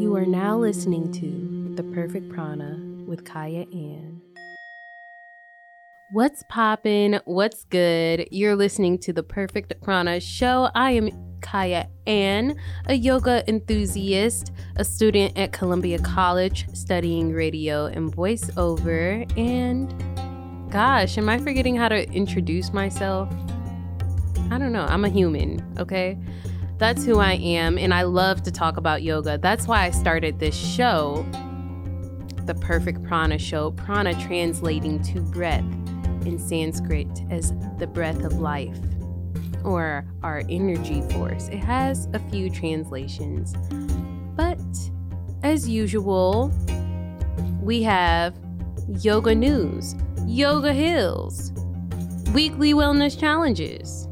You are now listening to The Perfect Prana with Kyah Ann. What's poppin'? What's good? You're listening to The Perfect Prana show. I am Kyah Ann, a yoga enthusiast, a student at Columbia College studying radio and voiceover. And gosh, am I forgetting how to introduce myself? I don't know. I'm a human, okay? That's who I am, and I love to talk about yoga. That's why I started this show, The Perfect Prana Show. Prana translating to breath in Sanskrit as the breath of life or our energy force. It has a few translations. But as usual, we have yoga news, yoga heals, weekly wellness challenges,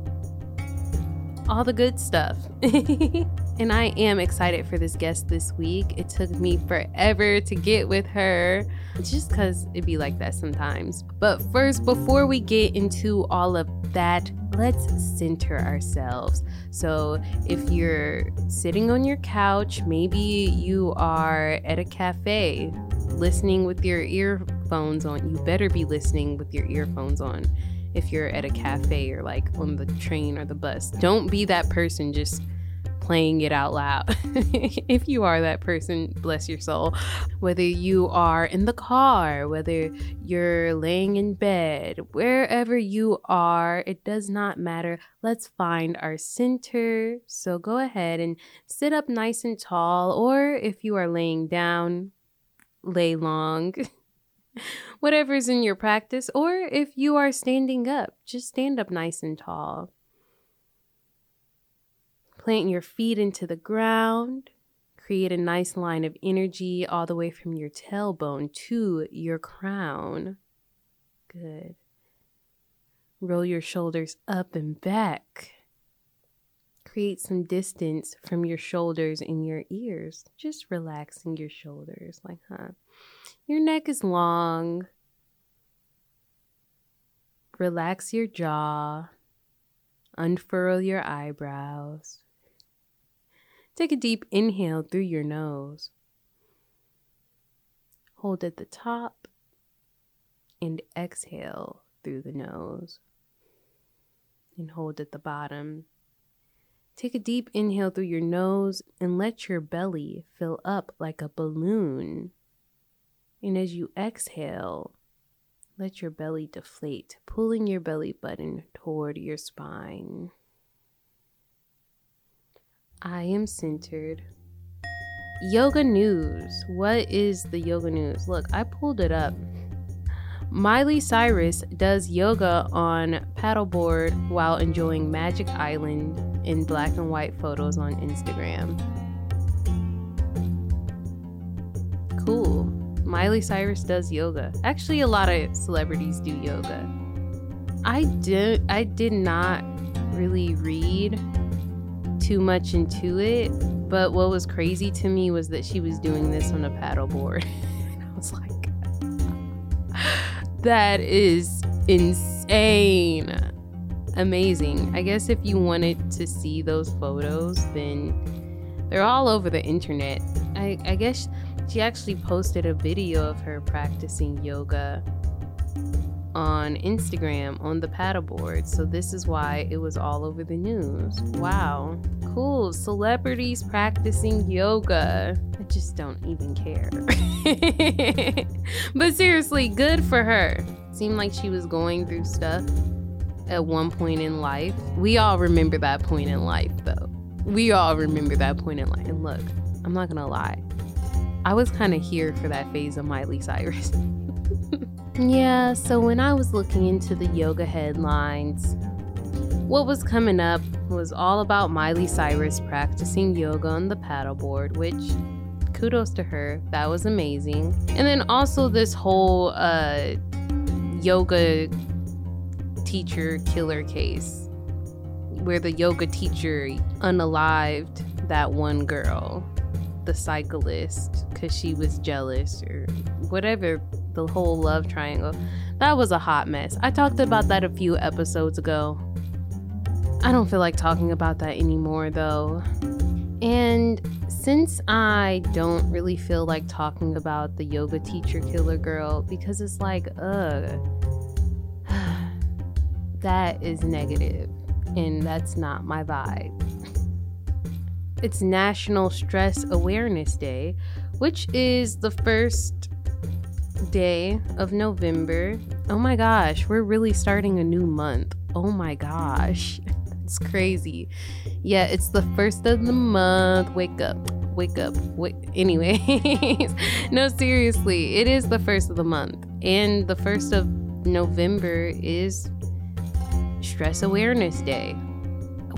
all the good stuff. and I am excited for this guest this week. It took me forever to get with her, just because it'd be like that sometimes. But first, before we get into all of that, let's center ourselves. So, if you're sitting on your couch, maybe you are at a cafe listening with your earphones on, you better be listening with your earphones on if you're at a cafe or like on the train or the bus. Don't be that person just playing it out loud. if you are that person, bless your soul. Whether you are in the car, whether you're laying in bed, wherever you are, it does not matter. Let's find our center. So go ahead and sit up nice and tall, or if you are laying down, lay long. Whatever's in your practice, or if you are standing up, just stand up nice and tall. Plant your feet into the ground. Create a nice line of energy all the way from your tailbone to your crown. Good. Roll your shoulders up and back. Create some distance from your shoulders and your ears. Just relaxing your shoulders, like, huh? Your neck is long. Relax your jaw. Unfurl your eyebrows. Take a deep inhale through your nose. Hold at the top and exhale through the nose. And hold at the bottom. Take a deep inhale through your nose and let your belly fill up like a balloon. And as you exhale, let your belly deflate, pulling your belly button toward your spine. I am centered. Yoga news. What is the yoga news? Look, I pulled it up. Miley Cyrus does yoga on paddleboard while enjoying Magic Island in black and white photos on Instagram. Cool. Miley Cyrus does yoga. Actually, a lot of celebrities do yoga. I did I did not really read too much into it. But what was crazy to me was that she was doing this on a paddleboard. I was like, that is insane. Amazing. I guess if you wanted to see those photos, then they're all over the internet. I, I guess she actually posted a video of her practicing yoga on Instagram on the paddleboard. So this is why it was all over the news. Wow. Cool. Celebrities practicing yoga. I just don't even care. but seriously, good for her. Seemed like she was going through stuff at one point in life. We all remember that point in life though. We all remember that point in life. And look, I'm not gonna lie. I was kind of here for that phase of Miley Cyrus. Yeah, so when I was looking into the yoga headlines, what was coming up was all about Miley Cyrus practicing yoga on the paddleboard, which kudos to her. That was amazing. And then also this whole uh, yoga teacher killer case where the yoga teacher unalived that one girl, the cyclist, because she was jealous or whatever the whole love triangle. That was a hot mess. I talked about that a few episodes ago. I don't feel like talking about that anymore though. And since I don't really feel like talking about the yoga teacher killer girl because it's like, ugh, that is negative and that's not my vibe. It's National Stress Awareness Day, which is the first day of November. Oh my gosh, we're really starting a new month. Oh my gosh. It's crazy. Yeah, it's the first of the month. Wake up. Wake up. Wait. Anyways, no, seriously, it is the first of the month. And the first of November is Stress Awareness Day.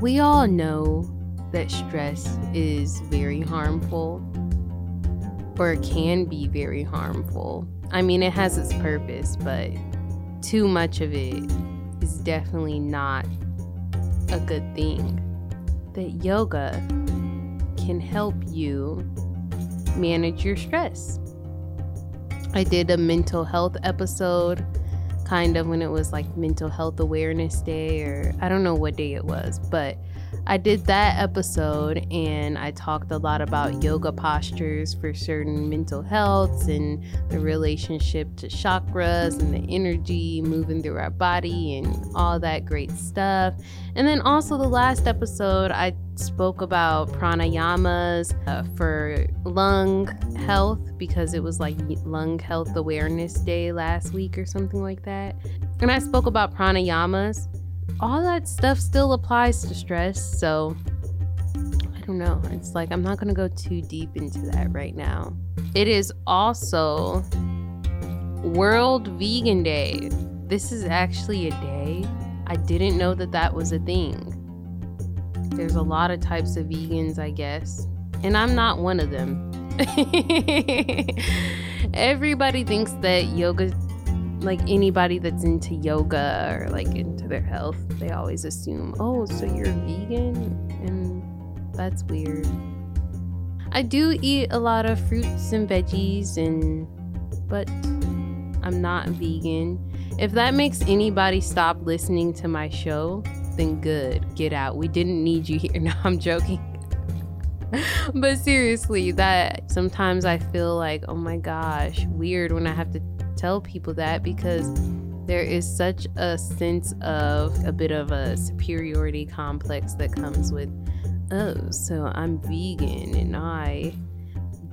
We all know that stress is very harmful or can be very harmful. I mean, it has its purpose, but too much of it is definitely not a good thing. That yoga can help you manage your stress. I did a mental health episode kind of when it was like mental health awareness day or I don't know what day it was, but I did that episode and I talked a lot about yoga postures for certain mental healths and the relationship to chakras and the energy moving through our body and all that great stuff. And then also the last episode, I spoke about pranayamas uh, for lung health because it was like lung health awareness day last week or something like that. And I spoke about pranayamas all that stuff still applies to stress. So I don't know. It's like I'm not going to go too deep into that right now. It is also World Vegan Day. This is actually a day. I didn't know that that was a thing. There's a lot of types of vegans, I guess. And I'm not one of them. Everybody thinks that yoga like anybody that's into yoga or like into their health, they always assume, oh, so you're vegan? And that's weird. I do eat a lot of fruits and veggies and but I'm not vegan. If that makes anybody stop listening to my show, then good. Get out. We didn't need you here. No, I'm joking. but seriously, that sometimes I feel like, oh my gosh, weird when I have to tell people that because there is such a sense of a bit of a superiority complex that comes with, oh, so I'm vegan and I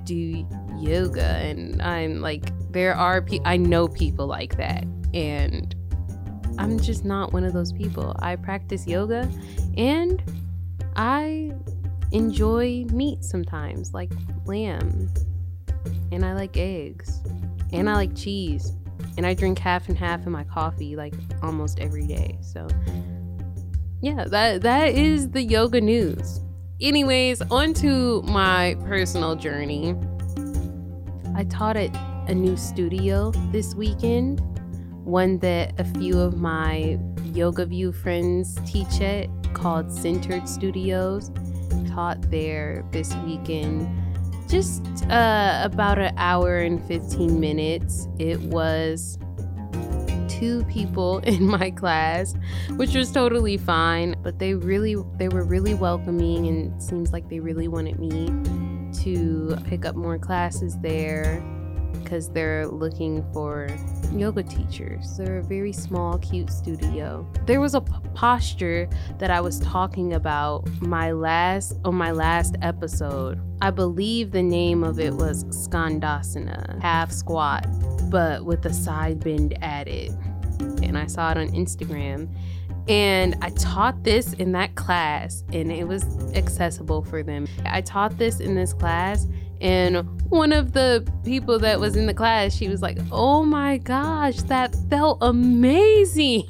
do yoga and I'm like, there are people, I know people like that. And I'm just not one of those people. I practice yoga and I enjoy meat sometimes, like lamb, and I like eggs and I like cheese. And I drink half and half in my coffee like almost every day. So yeah, that that is the yoga news. Anyways, on to my personal journey. I taught at a new studio this weekend, one that a few of my Yoga View friends teach at called Centered Studios. Taught there this weekend just uh, about an hour and 15 minutes. It was two people in my class, which was totally fine, but they really they were really welcoming and it seems like they really wanted me to pick up more classes there because they're looking for yoga teachers. They're a very small, cute studio. There was a p- posture that I was talking about my last on my last episode. I believe the name of it was Skandasana, half squat, but with a side bend added. And I saw it on Instagram. And I taught this in that class, and it was accessible for them. I taught this in this class, and one of the people that was in the class, she was like, Oh my gosh, that felt amazing.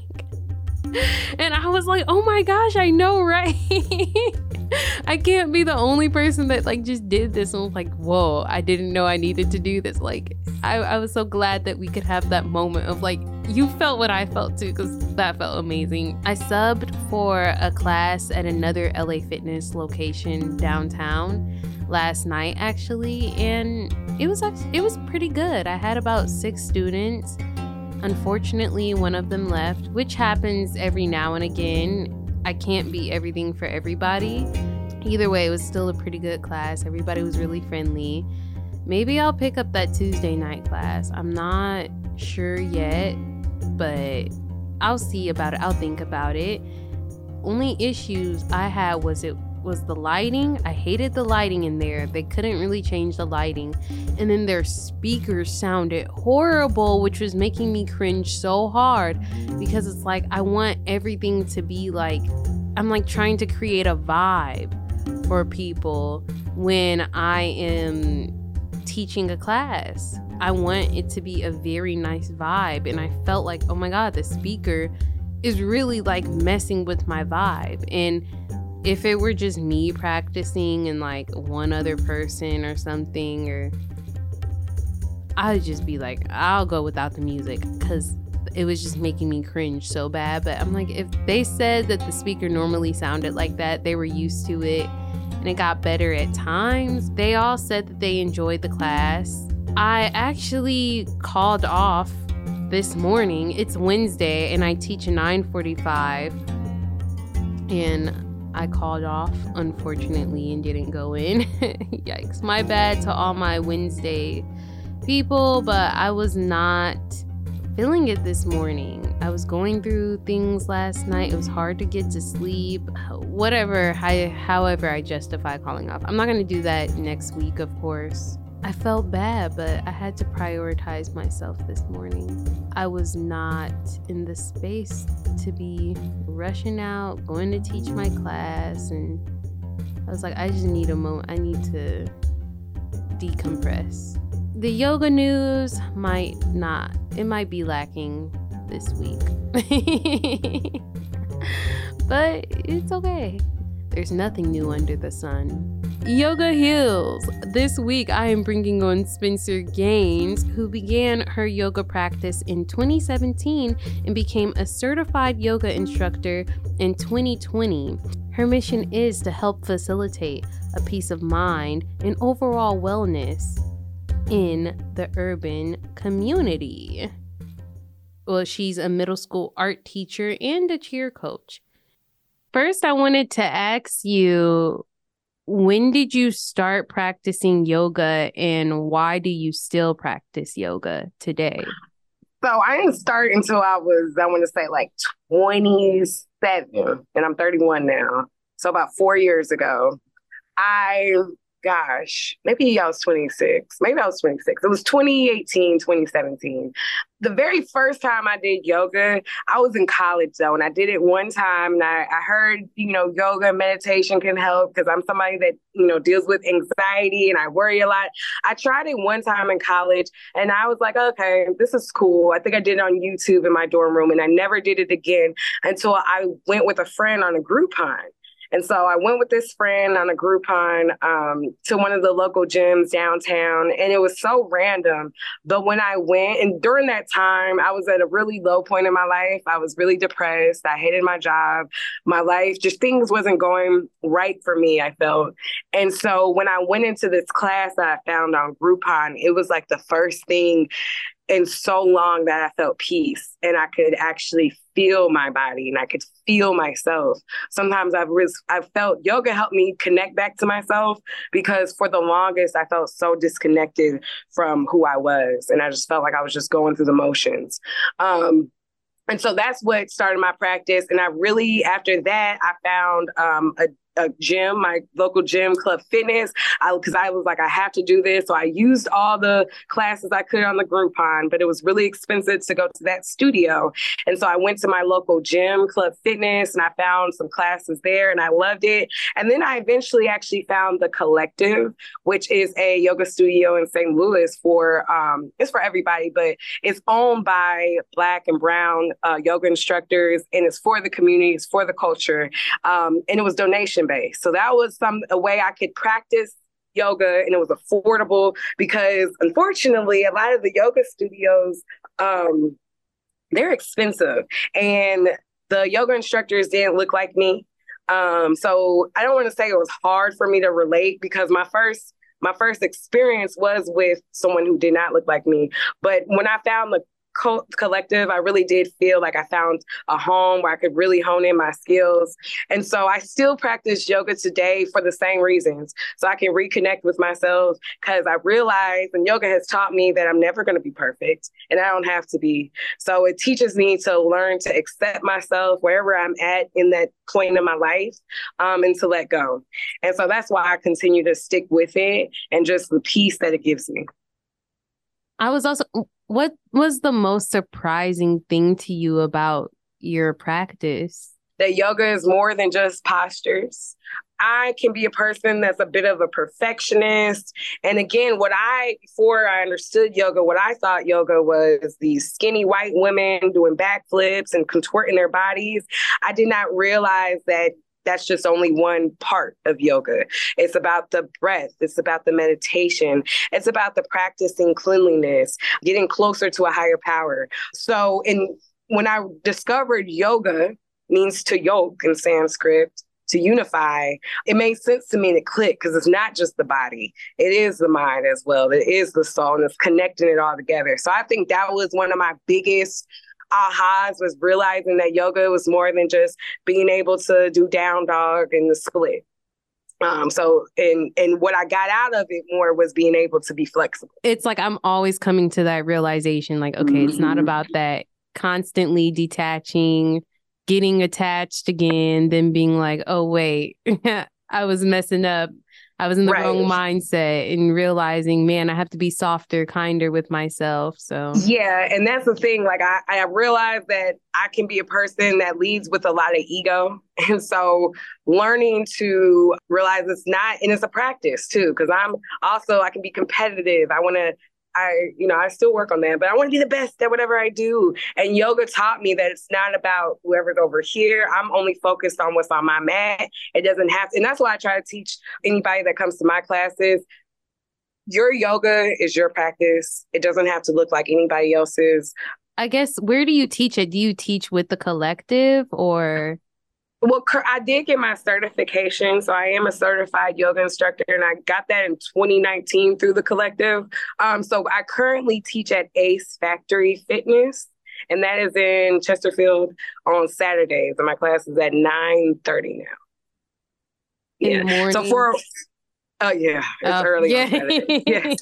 And I was like, Oh my gosh, I know, right? I can't be the only person that like just did this and was like, Whoa, I didn't know I needed to do this. Like, I, I was so glad that we could have that moment of like, you felt what I felt too, because that felt amazing. I subbed for a class at another LA Fitness location downtown last night actually, and it was it was pretty good. I had about six students. Unfortunately, one of them left, which happens every now and again. I can't be everything for everybody, either way, it was still a pretty good class. Everybody was really friendly. Maybe I'll pick up that Tuesday night class. I'm not sure yet, but I'll see about it. I'll think about it. Only issues I had was it was the lighting. I hated the lighting in there. They couldn't really change the lighting. And then their speakers sounded horrible, which was making me cringe so hard because it's like I want everything to be like I'm like trying to create a vibe for people when I am teaching a class. I want it to be a very nice vibe. And I felt like, oh my God, the speaker is really like messing with my vibe. And if it were just me practicing and like one other person or something, or I'd just be like, I'll go without the music because it was just making me cringe so bad. But I'm like, if they said that the speaker normally sounded like that, they were used to it and it got better at times, they all said that they enjoyed the class. I actually called off this morning. It's Wednesday and I teach 9:45 and I called off, unfortunately, and didn't go in. Yikes. My bad to all my Wednesday people, but I was not feeling it this morning. I was going through things last night. It was hard to get to sleep. Whatever, I, however, I justify calling off. I'm not going to do that next week, of course. I felt bad, but I had to prioritize myself this morning. I was not in the space to be rushing out, going to teach my class, and I was like, I just need a moment. I need to decompress. The yoga news might not, it might be lacking this week. but it's okay. There's nothing new under the sun. Yoga Heals. This week, I am bringing on Spenser Gaines, who began her yoga practice in 2017 and became a certified yoga instructor in 2020. Her mission is to help facilitate a peace of mind and overall wellness in the urban community. Well, she's a middle school art teacher and a cheer coach. First, I wanted to ask you when did you start practicing yoga and why do you still practice yoga today? So I didn't start until I was, I want to say like 27, and I'm 31 now. So about four years ago, I gosh, maybe I was 26. Maybe I was 26. It was 2018, 2017. The very first time I did yoga, I was in college though, and I did it one time. And I, I heard, you know, yoga meditation can help because I'm somebody that, you know, deals with anxiety and I worry a lot. I tried it one time in college and I was like, okay, this is cool. I think I did it on YouTube in my dorm room and I never did it again until I went with a friend on a Groupon. And so I went with this friend on a Groupon um, to one of the local gyms downtown, and it was so random. But when I went, and during that time, I was at a really low point in my life. I was really depressed. I hated my job. My life, just things wasn't going right for me, I felt. And so when I went into this class that I found on Groupon, it was like the first thing in so long that I felt peace and I could actually feel my body and I could feel myself. Sometimes I've I've felt yoga helped me connect back to myself because for the longest I felt so disconnected from who I was and I just felt like I was just going through the motions. Um, and so that's what started my practice. And I really, after that, I found um, a a gym, my local gym, Club Fitness, because I, I, was like, I have to do this. So I used all the classes I could on the Groupon, but it was really expensive to go to that studio. And so I went to my local gym, Club Fitness, and I found some classes there and I loved it. And then I eventually actually found the Collective, which is a yoga studio in St. Louis for, um, it's for everybody, but it's owned by Black and Brown uh, yoga instructors and it's for the community, it's for the culture. Um, and it was donation based. So that was some a way I could practice yoga and it was affordable because unfortunately a lot of the yoga studios um they're expensive and the yoga instructors didn't look like me. Um so I don't want to say it was hard for me to relate because my first my first experience was with someone who did not look like me. But when I found the co- collective, I really did feel like I found a home where I could really hone in my skills. And so I still practice yoga today for the same reasons. So I can reconnect with myself because I realize, and yoga has taught me that I'm never going to be perfect and I don't have to be. So it teaches me to learn to accept myself wherever I'm at in that point in my life um, and to let go. And so that's why I continue to stick with it and just the peace that it gives me. I was also what was the most surprising thing to you about your practice? That yoga is more than just postures. I can be a person that's a bit of a perfectionist. And again, what I, before I understood yoga, what I thought yoga was these skinny white women doing backflips and contorting their bodies. I did not realize that that's just only one part of yoga. It's about the breath, it's about the meditation, it's about the practicing cleanliness, getting closer to a higher power. So, in when I discovered yoga means to yoke in Sanskrit, to unify, it made sense to me to click because it's not just the body, it is the mind as well. It is the soul, and it's connecting it all together. So I think that was one of my biggest ahas was realizing that yoga was more than just being able to do down dog and the split. Um, so and and what I got out of it more was being able to be flexible. It's like I'm always coming to that realization, like, okay, mm-hmm. it's not mm-hmm. about that constantly detaching, getting attached again, then being like, oh wait, I was messing up. I was in the right. wrong mindset and realizing, man, I have to be softer, kinder with myself. So yeah, and that's the thing. Like I, I realized that I can be a person that leads with a lot of ego. And so learning to realize it's not, and it's a practice too, because I'm also, I can be competitive. I want to I, you know, I still work on that, but I want to be the best at whatever I do. And yoga taught me that it's not about whoever's over here. I'm only focused on what's on my mat. It doesn't have to, and that's why I try to teach anybody that comes to my classes. Your yoga is your practice. It doesn't have to look like anybody else's. I guess where do you teach it? Do you teach with the collective or? Well, I did get my certification. So I am a certified yoga instructor, and I got that in 2019 through the collective. Um, so I currently teach at Ace Factory Fitness, and that is in Chesterfield on Saturdays. And my class is at 9 30 now. Yeah. So for Oh yeah, it's oh, early. Yeah. yes.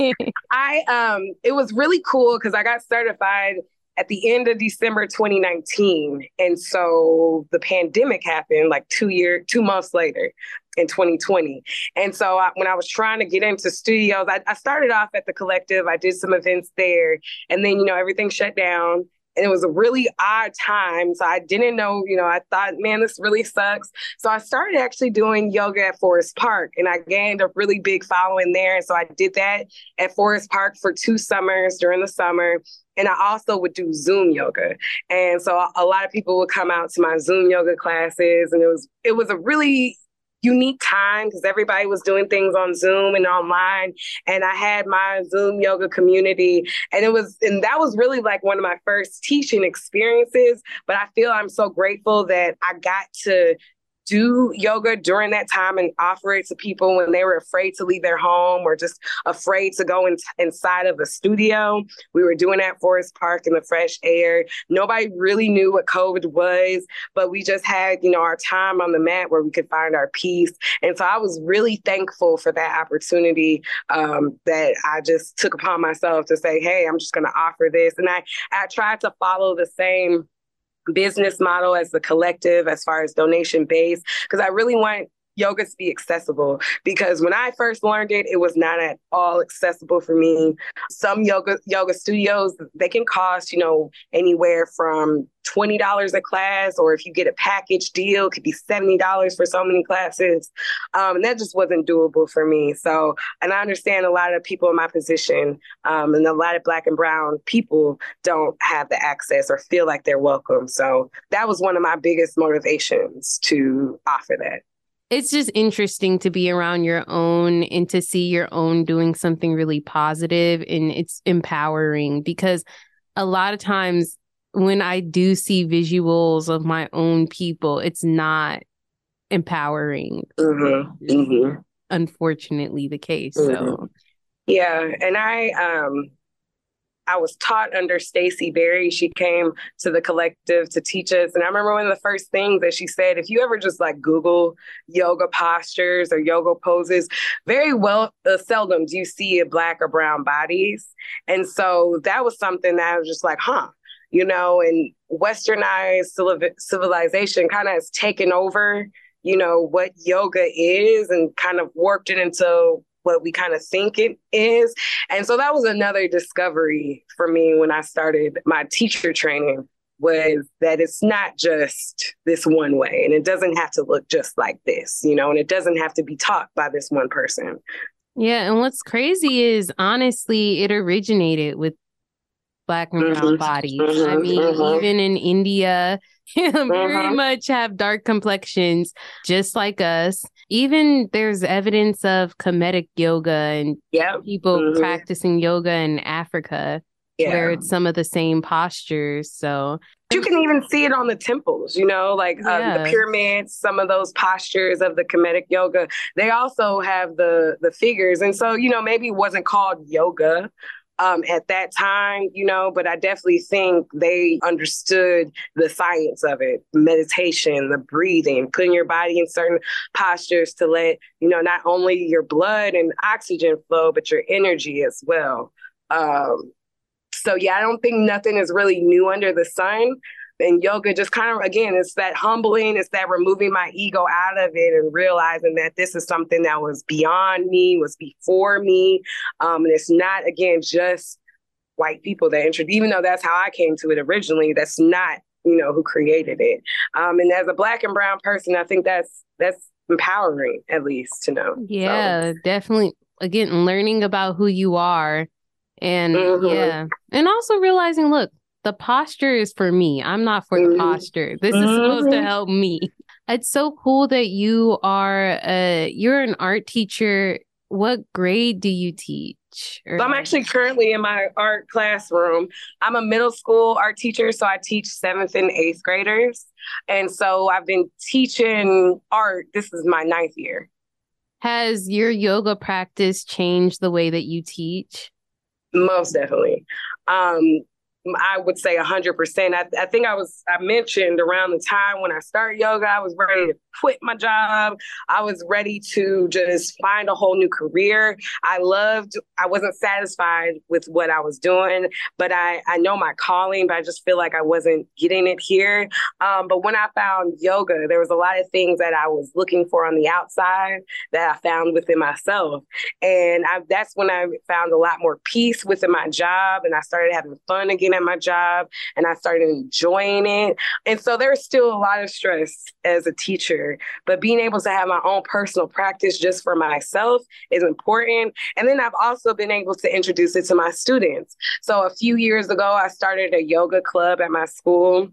I um it was really cool because I got certified at the end of December 2019. And so the pandemic happened like two year, two months later in 2020. And so I, when I was trying to get into studios, I, I started off at the collective. I did some events there, and then you know everything shut down it was a really odd time. So I didn't know, you know, I thought, man, this really sucks. So I started actually doing yoga at Forest Park and I gained a really big following there. And so I did that at Forest Park for two summers during the summer. And I also would do Zoom yoga. And so a lot of people would come out to my Zoom yoga classes. And it was it was a really unique time because everybody was doing things on Zoom and online. And I had my Zoom yoga community. And it was, and that was really like one of my first teaching experiences. But I feel I'm so grateful that I got to do yoga during that time and offer it to people when they were afraid to leave their home or just afraid to go in, inside of a studio. We were doing that Forest Park in the fresh air. Nobody really knew what COVID was, but we just had, you know, our time on the mat where we could find our peace. And so I was really thankful for that opportunity um, that I just took upon myself to say, hey, I'm just going to offer this. And I, I tried to follow the same business model as the collective as far as donation base because I really want yoga to be accessible because when I first learned it, it was not at all accessible for me. Some yoga yoga studios they can cost you know anywhere from twenty dollars a class, or if you get a package deal, it could be seventy dollars for so many classes. Um, and that just wasn't doable for me. So, and I understand a lot of people in my position, um, and a lot of Black and Brown people don't have the access or feel like they're welcome. So that was one of my biggest motivations to offer that it's just interesting to be around your own and to see your own doing something really positive and it's empowering because a lot of times when I do see visuals of my own people, it's not empowering. Mm-hmm. Mm-hmm. Unfortunately, the case. Mm-hmm. So, yeah, and I um I was taught under Stacy Berry. She came to the collective to teach us. And I remember one of the first things that she said, if you ever just like Google yoga postures or yoga poses, very well uh, seldom do you see black or brown bodies. And so that was something that I was just like, huh, you know, and westernized civilization kind of has taken over, you know, what yoga is and kind of worked it into what we kind of think it is. And so that was another discovery for me when I started my teacher training was that it's not just this one way and it doesn't have to look just like this, you know, and it doesn't have to be taught by this one person. Yeah, and what's crazy is honestly it originated with black and brown mm-hmm. bodies. Mm-hmm. I mean, mm-hmm. even in India, very mm-hmm. much have dark complexions, just like us. Even there's evidence of Kemetic yoga and yep. people mm-hmm. practicing yoga in Africa. Yeah. Where it's some of the same postures. So you can even see it on the temples, you know, like yeah. um, the pyramids, some of those postures of the Kemetic yoga. They also have the the figures. And so, you know, maybe it wasn't called yoga, um, at that time, you know, but I definitely think they understood the science of it meditation, the breathing, putting your body in certain postures to let, you know, not only your blood and oxygen flow, but your energy as well. Um, so, yeah, I don't think nothing is really new under the sun and yoga just kind of again it's that humbling it's that removing my ego out of it and realizing that this is something that was beyond me was before me um, and it's not again just white people that introduced even though that's how i came to it originally that's not you know who created it um, and as a black and brown person i think that's that's empowering at least to know yeah so. definitely again learning about who you are and mm-hmm. yeah and also realizing look the posture is for me. I'm not for mm-hmm. the posture. This mm-hmm. is supposed to mm-hmm. help me. It's so cool that you are uh you're an art teacher. What grade do you teach? Or... So I'm actually currently in my art classroom. I'm a middle school art teacher, so I teach seventh and eighth graders. And so I've been teaching art. This is my ninth year. Has your yoga practice changed the way that you teach? Most definitely. Um, I would say 100%. I, I think I was, I mentioned around the time when I started yoga, I was ready to quit my job. I was ready to just find a whole new career. I loved, I wasn't satisfied with what I was doing, but I, I know my calling, but I just feel like I wasn't getting it here. Um, but when I found yoga, there was a lot of things that I was looking for on the outside that I found within myself. And I, that's when I found a lot more peace within my job and I started having fun again at my job and I started enjoying it. And so there's still a lot of stress as a teacher, but being able to have my own personal practice just for myself is important. And then I've also been able to introduce it to my students. So a few years ago, I started a yoga club at my school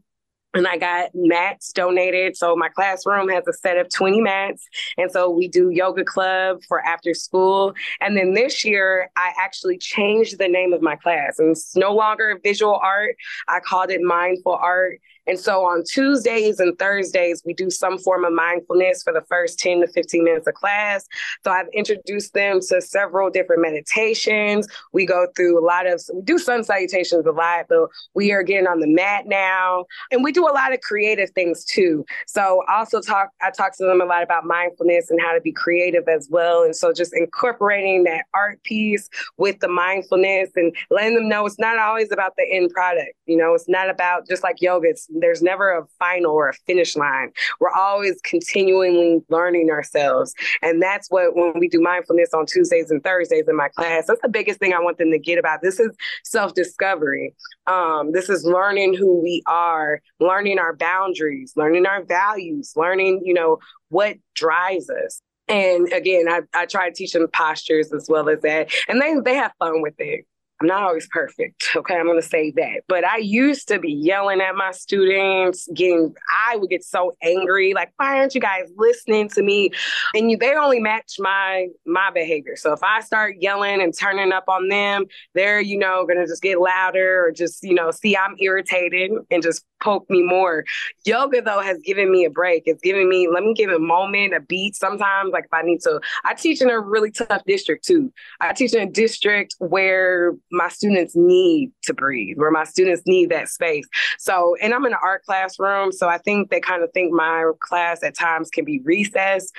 and I got mats donated. So my classroom has a set of 20 mats. And so we do yoga club for after school. And then this year, I actually changed the name of my class. And it's no longer visual art. I called it mindful art. And so on Tuesdays and Thursdays, we do some form of mindfulness for the first 10 to 15 minutes of class. So I've introduced them to several different meditations. We go through a lot of, we do sun salutations a lot, but we are getting on the mat now. And we do a lot of creative things too. So I also talk, I talk to them a lot about mindfulness and how to be creative as well. And so just incorporating that art piece with the mindfulness and letting them know it's not always about the end product. You know, it's not about just like yoga, it's there's never a final or a finish line. We're always continually learning ourselves. And that's what when we do mindfulness on Tuesdays and Thursdays in my class, that's the biggest thing I want them to get about. This is self-discovery. Um, this is learning who we are, learning our boundaries, learning our values, learning, you know, what drives us. And again, I, I try to teach them postures as well as that. And they they have fun with it. I'm not always perfect. Okay. I'm going to say that. But I used to be yelling at my students, getting, I would get so angry. Like, why aren't you guys listening to me? And you, they only match my, my behavior. So if I start yelling and turning up on them, they're, you know, going to just get louder or just, you know, see I'm irritated and just poke me more. Yoga, though, has given me a break. It's given me, let me give a moment, a beat. Sometimes, like if I need to, I teach in a really tough district too. I teach in a district where my students need to breathe, where my students need that space. So, and I'm in an art classroom, so I think they kind of think my class at times can be recessed.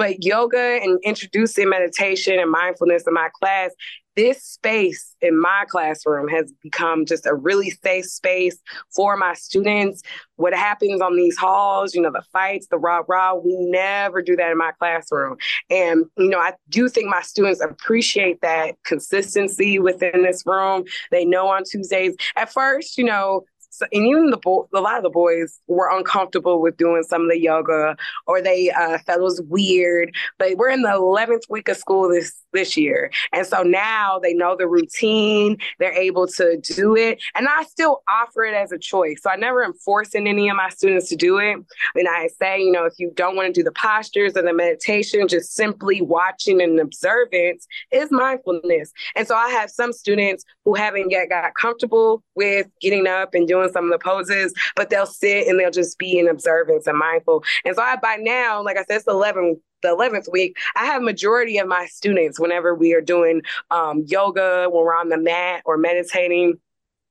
But yoga and introducing meditation and mindfulness in my class this space in my classroom has become just a really safe space for my students. What happens on these halls, you know, the fights, the rah rah, we never do that in my classroom. And, you know, I do think my students appreciate that consistency within this room. They know on Tuesdays. At first, you know, so, and even the bo- a lot of the boys were uncomfortable with doing some of the yoga, or they uh, felt it was weird. But we're in the eleventh week of school this this year, and so now they know the routine. They're able to do it, and I still offer it as a choice. So I never am forcing any of my students to do it. And I say, you know, if you don't want to do the postures or the meditation, just simply watching and observance is mindfulness. And so I have some students who haven't yet got comfortable with getting up and doing doing some of the poses, but they'll sit and they'll just be in observance and mindful. And so I by now, like I said, it's 11 the 11th week, I have majority of my students whenever we are doing um, yoga, when we're on the mat or meditating,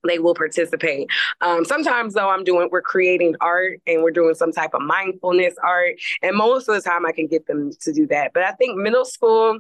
they will participate. Um, sometimes though, I'm doing we're creating art and we're doing some type of mindfulness art, and most of the time I can get them to do that. But I think middle school,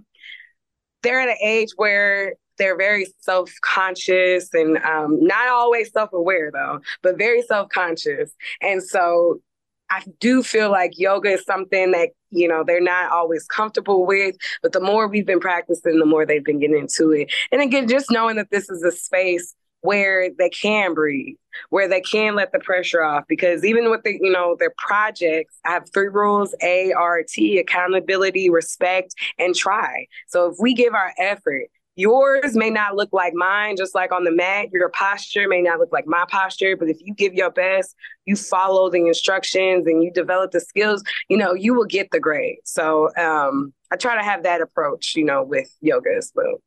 they're at an age where they're very self conscious and um, not always self aware, though, but very self conscious. And so I do feel like yoga is something that, you know, they're not always comfortable with, but the more we've been practicing, the more they've been getting into it. And again, just knowing that this is a space where they can breathe, where they can let the pressure off. Because even with the, you know, their projects, I have three rules A, R, T, accountability, respect, and try. So if we give our effort, Yours may not look like mine, just like on the mat. Your posture may not look like my posture, but if you give your best, you follow the instructions and you develop the skills, you know, you will get the grade. So um, I try to have that approach, you know, with yoga as well.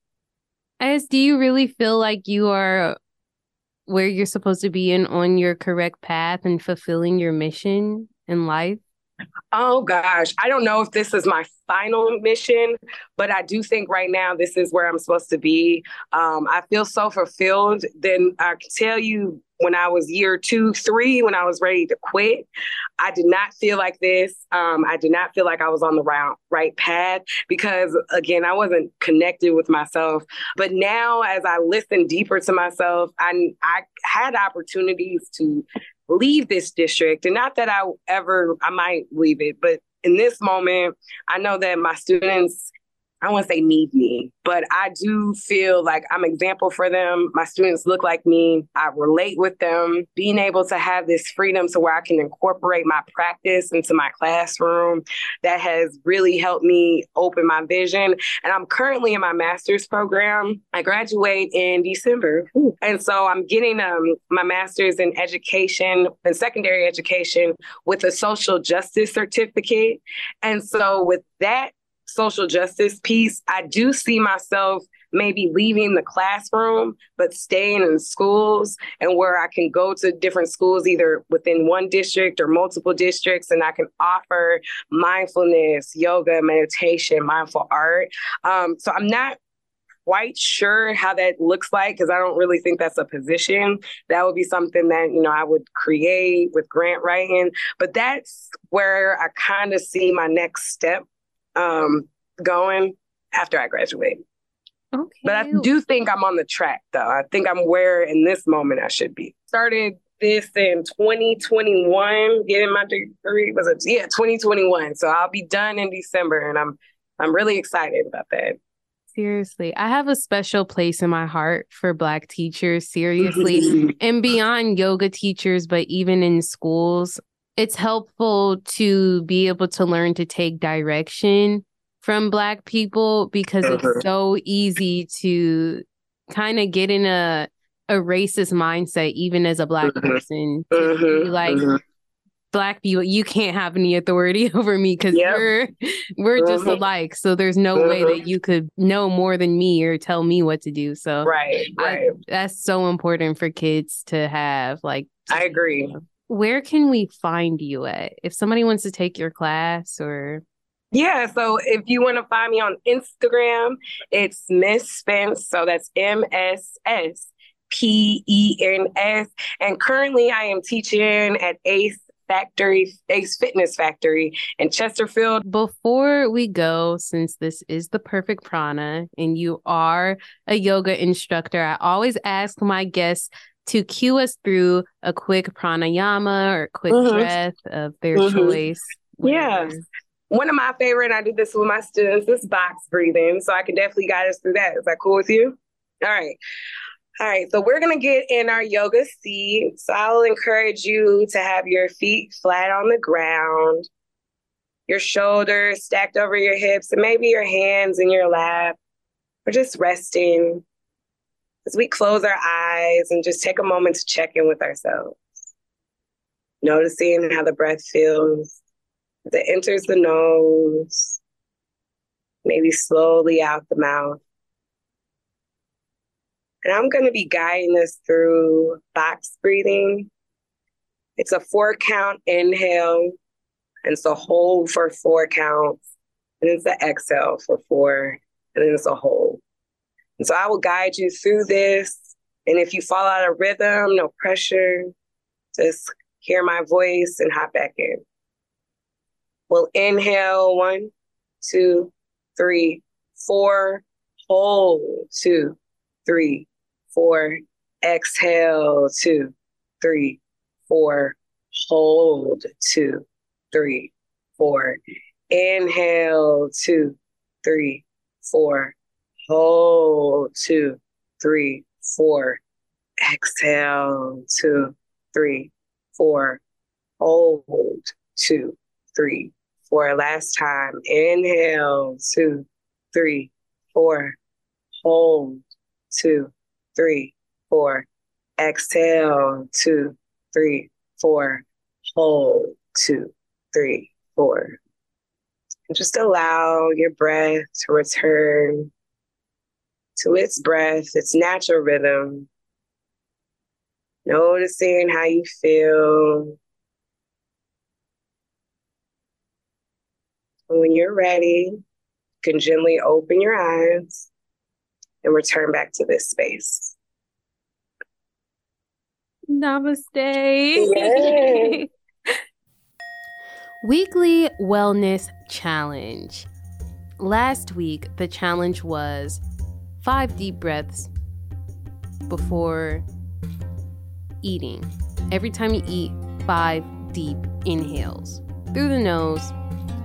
As do you really feel like you are where you're supposed to be and on your correct path and fulfilling your mission in life? Oh gosh, I don't know if this is my final mission, but I do think right now this is where I'm supposed to be. Um, I feel so fulfilled. Then I can tell you when I was year two, three, when I was ready to quit, I did not feel like this. Um, I did not feel like I was on the right, right path because, again, I wasn't connected with myself. But now, as I listen deeper to myself, I, I had opportunities to leave this district. And not that I ever, I might leave it, but in this moment, I know that my students I want to say need me, but I do feel like I'm example for them. My students look like me. I relate with them. Being able to have this freedom to where I can incorporate my practice into my classroom that has really helped me open my vision. And I'm currently in my master's program. I graduate in December. And so I'm getting um, my master's in education and secondary education with a social justice certificate. And so with that social justice piece, I do see myself maybe leaving the classroom, but staying in schools and where I can go to different schools, either within one district or multiple districts, and I can offer mindfulness, yoga, meditation, mindful art. Um, so I'm not quite sure how that looks like because I don't really think that's a position. That would be something that, you know, I would create with grant writing. But that's where I kind of see my next step um, going after I graduate. Okay. But I do think I'm on the track though. I think I'm where in this moment I should be. Started this in 2021, getting my degree was it yeah, 2021. So I'll be done in December and I'm I'm really excited about that. Seriously, I have a special place in my heart for Black teachers, seriously, and beyond yoga teachers, but even in schools it's helpful to be able to learn to take direction from black people because uh-huh. it's so easy to kind of get in a a racist mindset even as a black uh-huh. person uh-huh. like black people you can't have any authority over me because yep. we're we're just alike so there's no way that you could know more than me or tell me what to do so right right I, that's so important for kids to have like i agree where can we find you at if somebody wants to take your class or Yeah, so if you want to find me on Instagram, it's Miss Spence. So that's M S S P E N S. And currently I am teaching at Ace Factory, Ace Fitness Factory in Chesterfield. Before we go, since this is the perfect prana and you are a yoga instructor, I always ask my guests to cue us through a quick pranayama or quick mm-hmm. breath of their mm-hmm. choice. Yeah. One of my favorite, I do this with my students, is box breathing. So I can definitely guide us through that. Is that cool with you? All right. All right, so we're gonna get in our yoga seat. So I'll encourage you to have your feet flat on the ground, your shoulders stacked over your hips, and maybe your hands in your lap, or just resting as we close our eyes and just take a moment to check in with ourselves. Noticing how the breath feels as it enters the nose, maybe slowly out the mouth. And I'm going to be guiding us through box breathing. It's a four count inhale, and it's a hold for four counts, and it's an exhale for four, and then it's a hold. And so I will guide you through this. And if you fall out of rhythm, no pressure, just hear my voice and hop back in. We'll inhale one, two, three, four, hold, two, three, four, exhale, two, three, four, hold, two, three, four, inhale, two, three, four, Hold two, three, four. Exhale two, three, four. Hold two, three, four. Last time. Inhale two, three, four. Hold two, three, four. Exhale two, three, four. Hold two, three, four. And just allow your breath to return to its breath, its natural rhythm. Noticing how you feel. When you're ready, you can gently open your eyes and return back to this space. Namaste. Weekly Wellness Challenge. Last week, the challenge was five deep breaths before eating. Every time you eat, five deep inhales through the nose,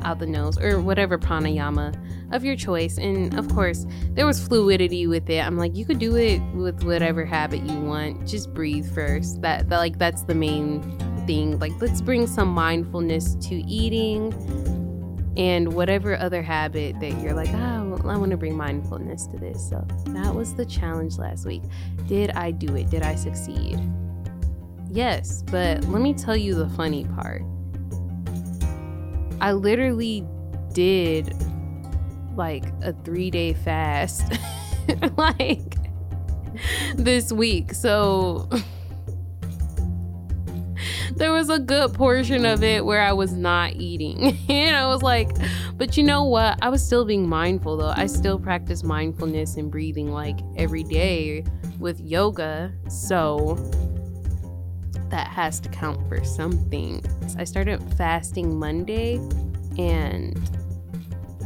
out the nose, or whatever pranayama of your choice. And of course, there was fluidity with it. I'm like, you could do it with whatever habit you want. Just breathe first. That, that like that's the main thing. Like, let's bring some mindfulness to eating and whatever other habit that you're like, oh, I want to bring mindfulness to this. So that was the challenge last week. Did I do it? Did I succeed? Yes, but let me tell you the funny part. I literally did like a three day fast, like this week. So there was a good portion of it where I was not eating. and I was like, but you know what? I was still being mindful though. I still practice mindfulness and breathing like every day with yoga. So that has to count for something. I started fasting Monday and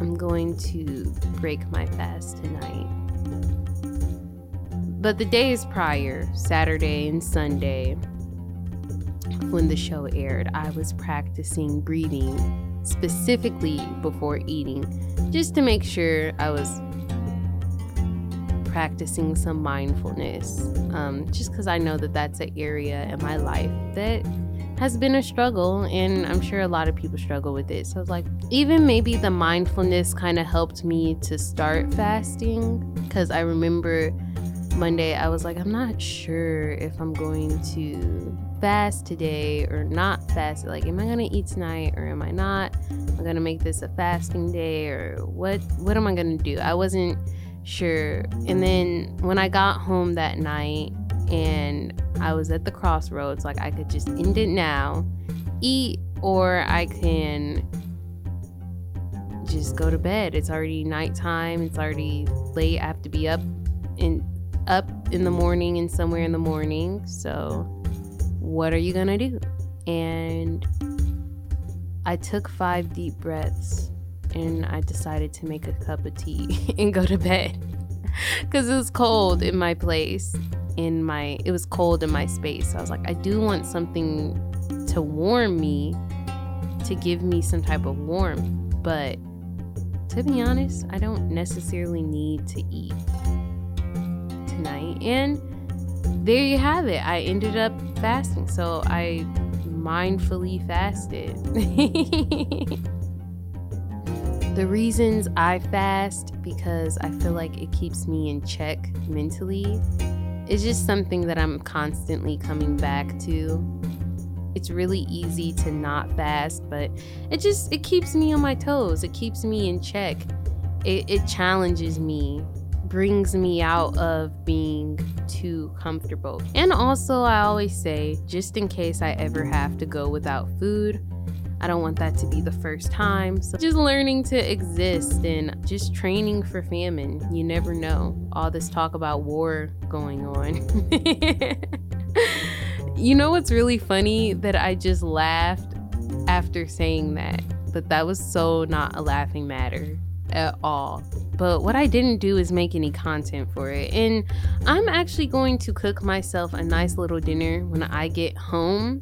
I'm going to break my fast tonight. But the days prior, Saturday and Sunday, when the show aired, I was practicing breathing specifically before eating, just to make sure I was practicing some mindfulness. Um, just because I know that that's an area in my life that has been a struggle, and I'm sure a lot of people struggle with it. So like, even maybe the mindfulness kind of helped me to start fasting because I remember Monday I was like, I'm not sure if I'm going to fast today or not fast. Like, am I gonna eat tonight or am I not? I'm gonna make this a fasting day or what? What am I gonna do? I wasn't sure. And then when I got home that night and I was at the crossroads, like I could just end it now, eat, or I can just go to bed. It's already nighttime. It's already late. I have to be up in up in the morning and somewhere in the morning. So what are you gonna do? And I took five deep breaths and I decided to make a cup of tea and go to bed. Because it was cold in my place in my it was cold in my space. So i was like i do want something to warm me to give me some type of warmth. But to be honest i don't necessarily need to eat tonight. And there you have it i ended up fasting so i mindfully fasted The reasons I fast because I feel like it keeps me in check mentally. It's just something that I'm constantly coming back to. It's really easy to not fast, but it just it keeps me on my toes. It keeps me in check. It, it challenges me, brings me out of being too comfortable. And also, I always say, just in case I ever have to go without food, I don't want that to be the first time. So just learning to exist and just training for famine. You never know. All this talk about war going on. you know what's really funny that I just laughed after saying that, but that was so not a laughing matter at all. But what I didn't do is make any content for it. And I'm actually going to cook myself a nice little dinner when I get home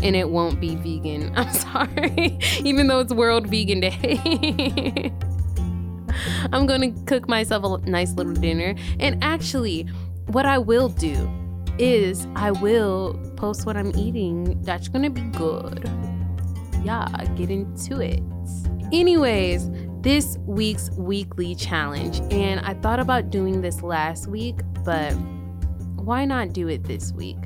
and it won't be vegan. I'm sorry, even though it's World Vegan Day. I'm gonna cook myself a nice little dinner. And actually, what I will do is I will post what I'm eating. That's gonna be good. Yeah, get into it. Anyways, this week's weekly challenge, and I thought about doing this last week, but why not do it this week?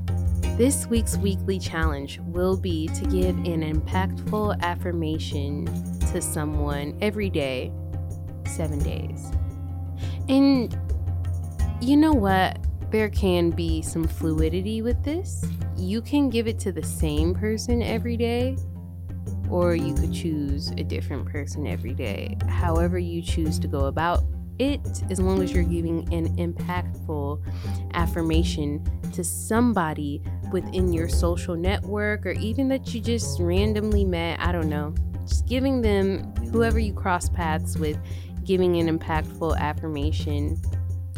This week's weekly challenge will be to give an impactful affirmation to someone every day, seven days. And you know what? There can be some fluidity with this. You can give it to the same person every day, or you could choose a different person every day. However, you choose to go about it, as long as you're giving an impactful affirmation to somebody within your social network or even that you just randomly met. I don't know. Just giving them, whoever you cross paths with, giving an impactful affirmation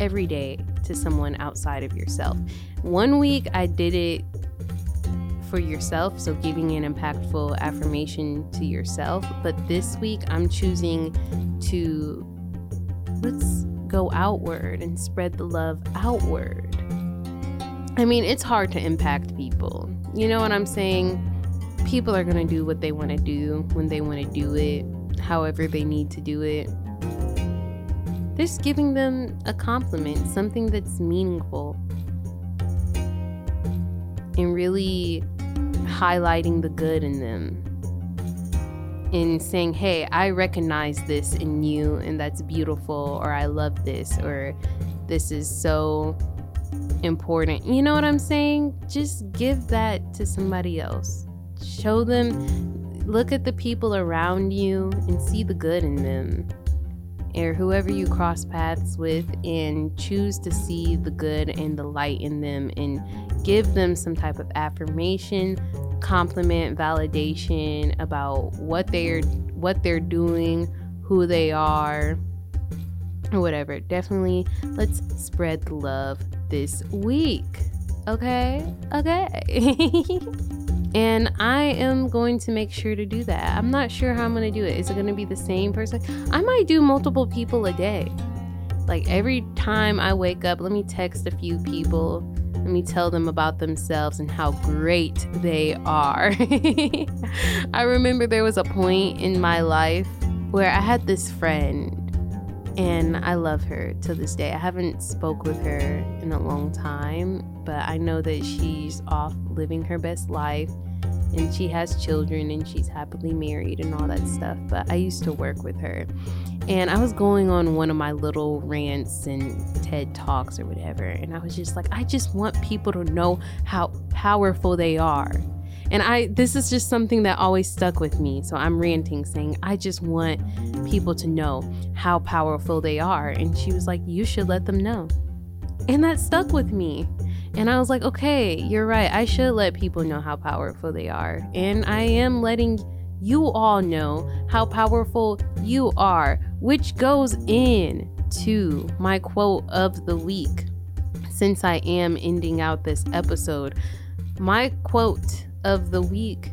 every day to someone outside of yourself. One week I did it for yourself, so giving an impactful affirmation to yourself. But this week I'm choosing to let's go outward and spread the love outward. I mean, it's hard to impact people. You know what I'm saying? People are going to do what they want to do when they want to do it, however they need to do it. Just giving them a compliment, something that's meaningful, and really highlighting the good in them. And saying, hey, I recognize this in you, and that's beautiful, or I love this, or this is so important. You know what I'm saying? Just give that to somebody else. Show them, look at the people around you and see the good in them. Or whoever you cross paths with, and choose to see the good and the light in them and give them some type of affirmation, compliment, validation about what they're what they're doing, who they are, or whatever. Definitely let's spread love this week. Okay? Okay. and I am going to make sure to do that. I'm not sure how I'm going to do it. Is it going to be the same person? I might do multiple people a day. Like every time I wake up, let me text a few people. Let me tell them about themselves and how great they are. I remember there was a point in my life where I had this friend and I love her to this day. I haven't spoke with her in a long time, but I know that she's off living her best life and she has children and she's happily married and all that stuff. But I used to work with her. And I was going on one of my little rants and TED Talks or whatever, and I was just like, I just want people to know how powerful they are. And I this is just something that always stuck with me. So I'm ranting saying I just want people to know how powerful they are. And she was like, "You should let them know." And that stuck with me. And I was like, "Okay, you're right. I should let people know how powerful they are." And I am letting you all know how powerful you are, which goes in to my quote of the week. Since I am ending out this episode, my quote of the week,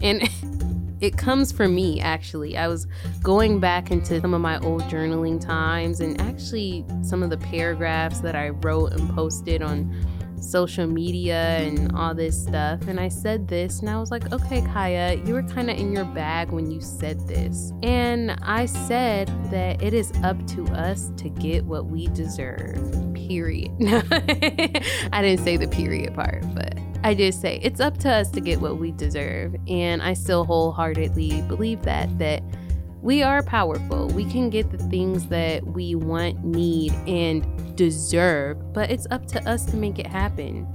and it comes from me actually. I was going back into some of my old journaling times and actually some of the paragraphs that I wrote and posted on social media and all this stuff. And I said this, and I was like, okay, Kyah, you were kind of in your bag when you said this. And I said that it is up to us to get what we deserve, period. I didn't say the period part, but I did say it's up to us to get what we deserve. And I still wholeheartedly believe that, that we are powerful. We can get the things that we want, need, and deserve, but it's up to us to make it happen.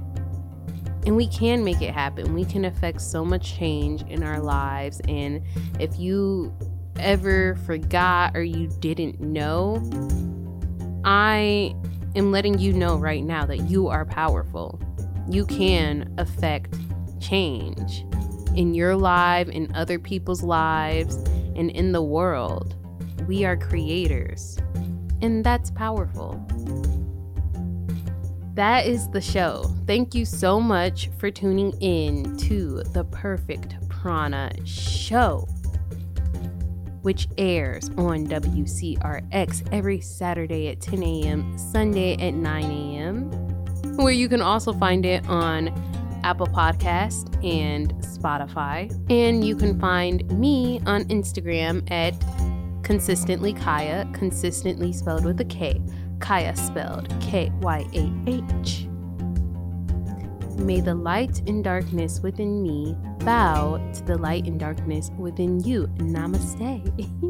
And we can make it happen. We can affect so much change in our lives. And if you ever forgot or you didn't know, I am letting you know right now that you are powerful. You can affect change in your life, in other people's lives, and in the world. We are creators, and that's powerful that is the show. Thank you so much for tuning in to the Perfect Prana Show, which airs on WCRX every Saturday at 10 a.m., Sunday at 9 a.m., where you can also find it on Apple Podcast and Spotify. And you can find me on Instagram at consistently Kyah, consistently spelled with a K. Kyah spelled K Y A H. May the light and darkness within me bow to the light and darkness within you. Namaste.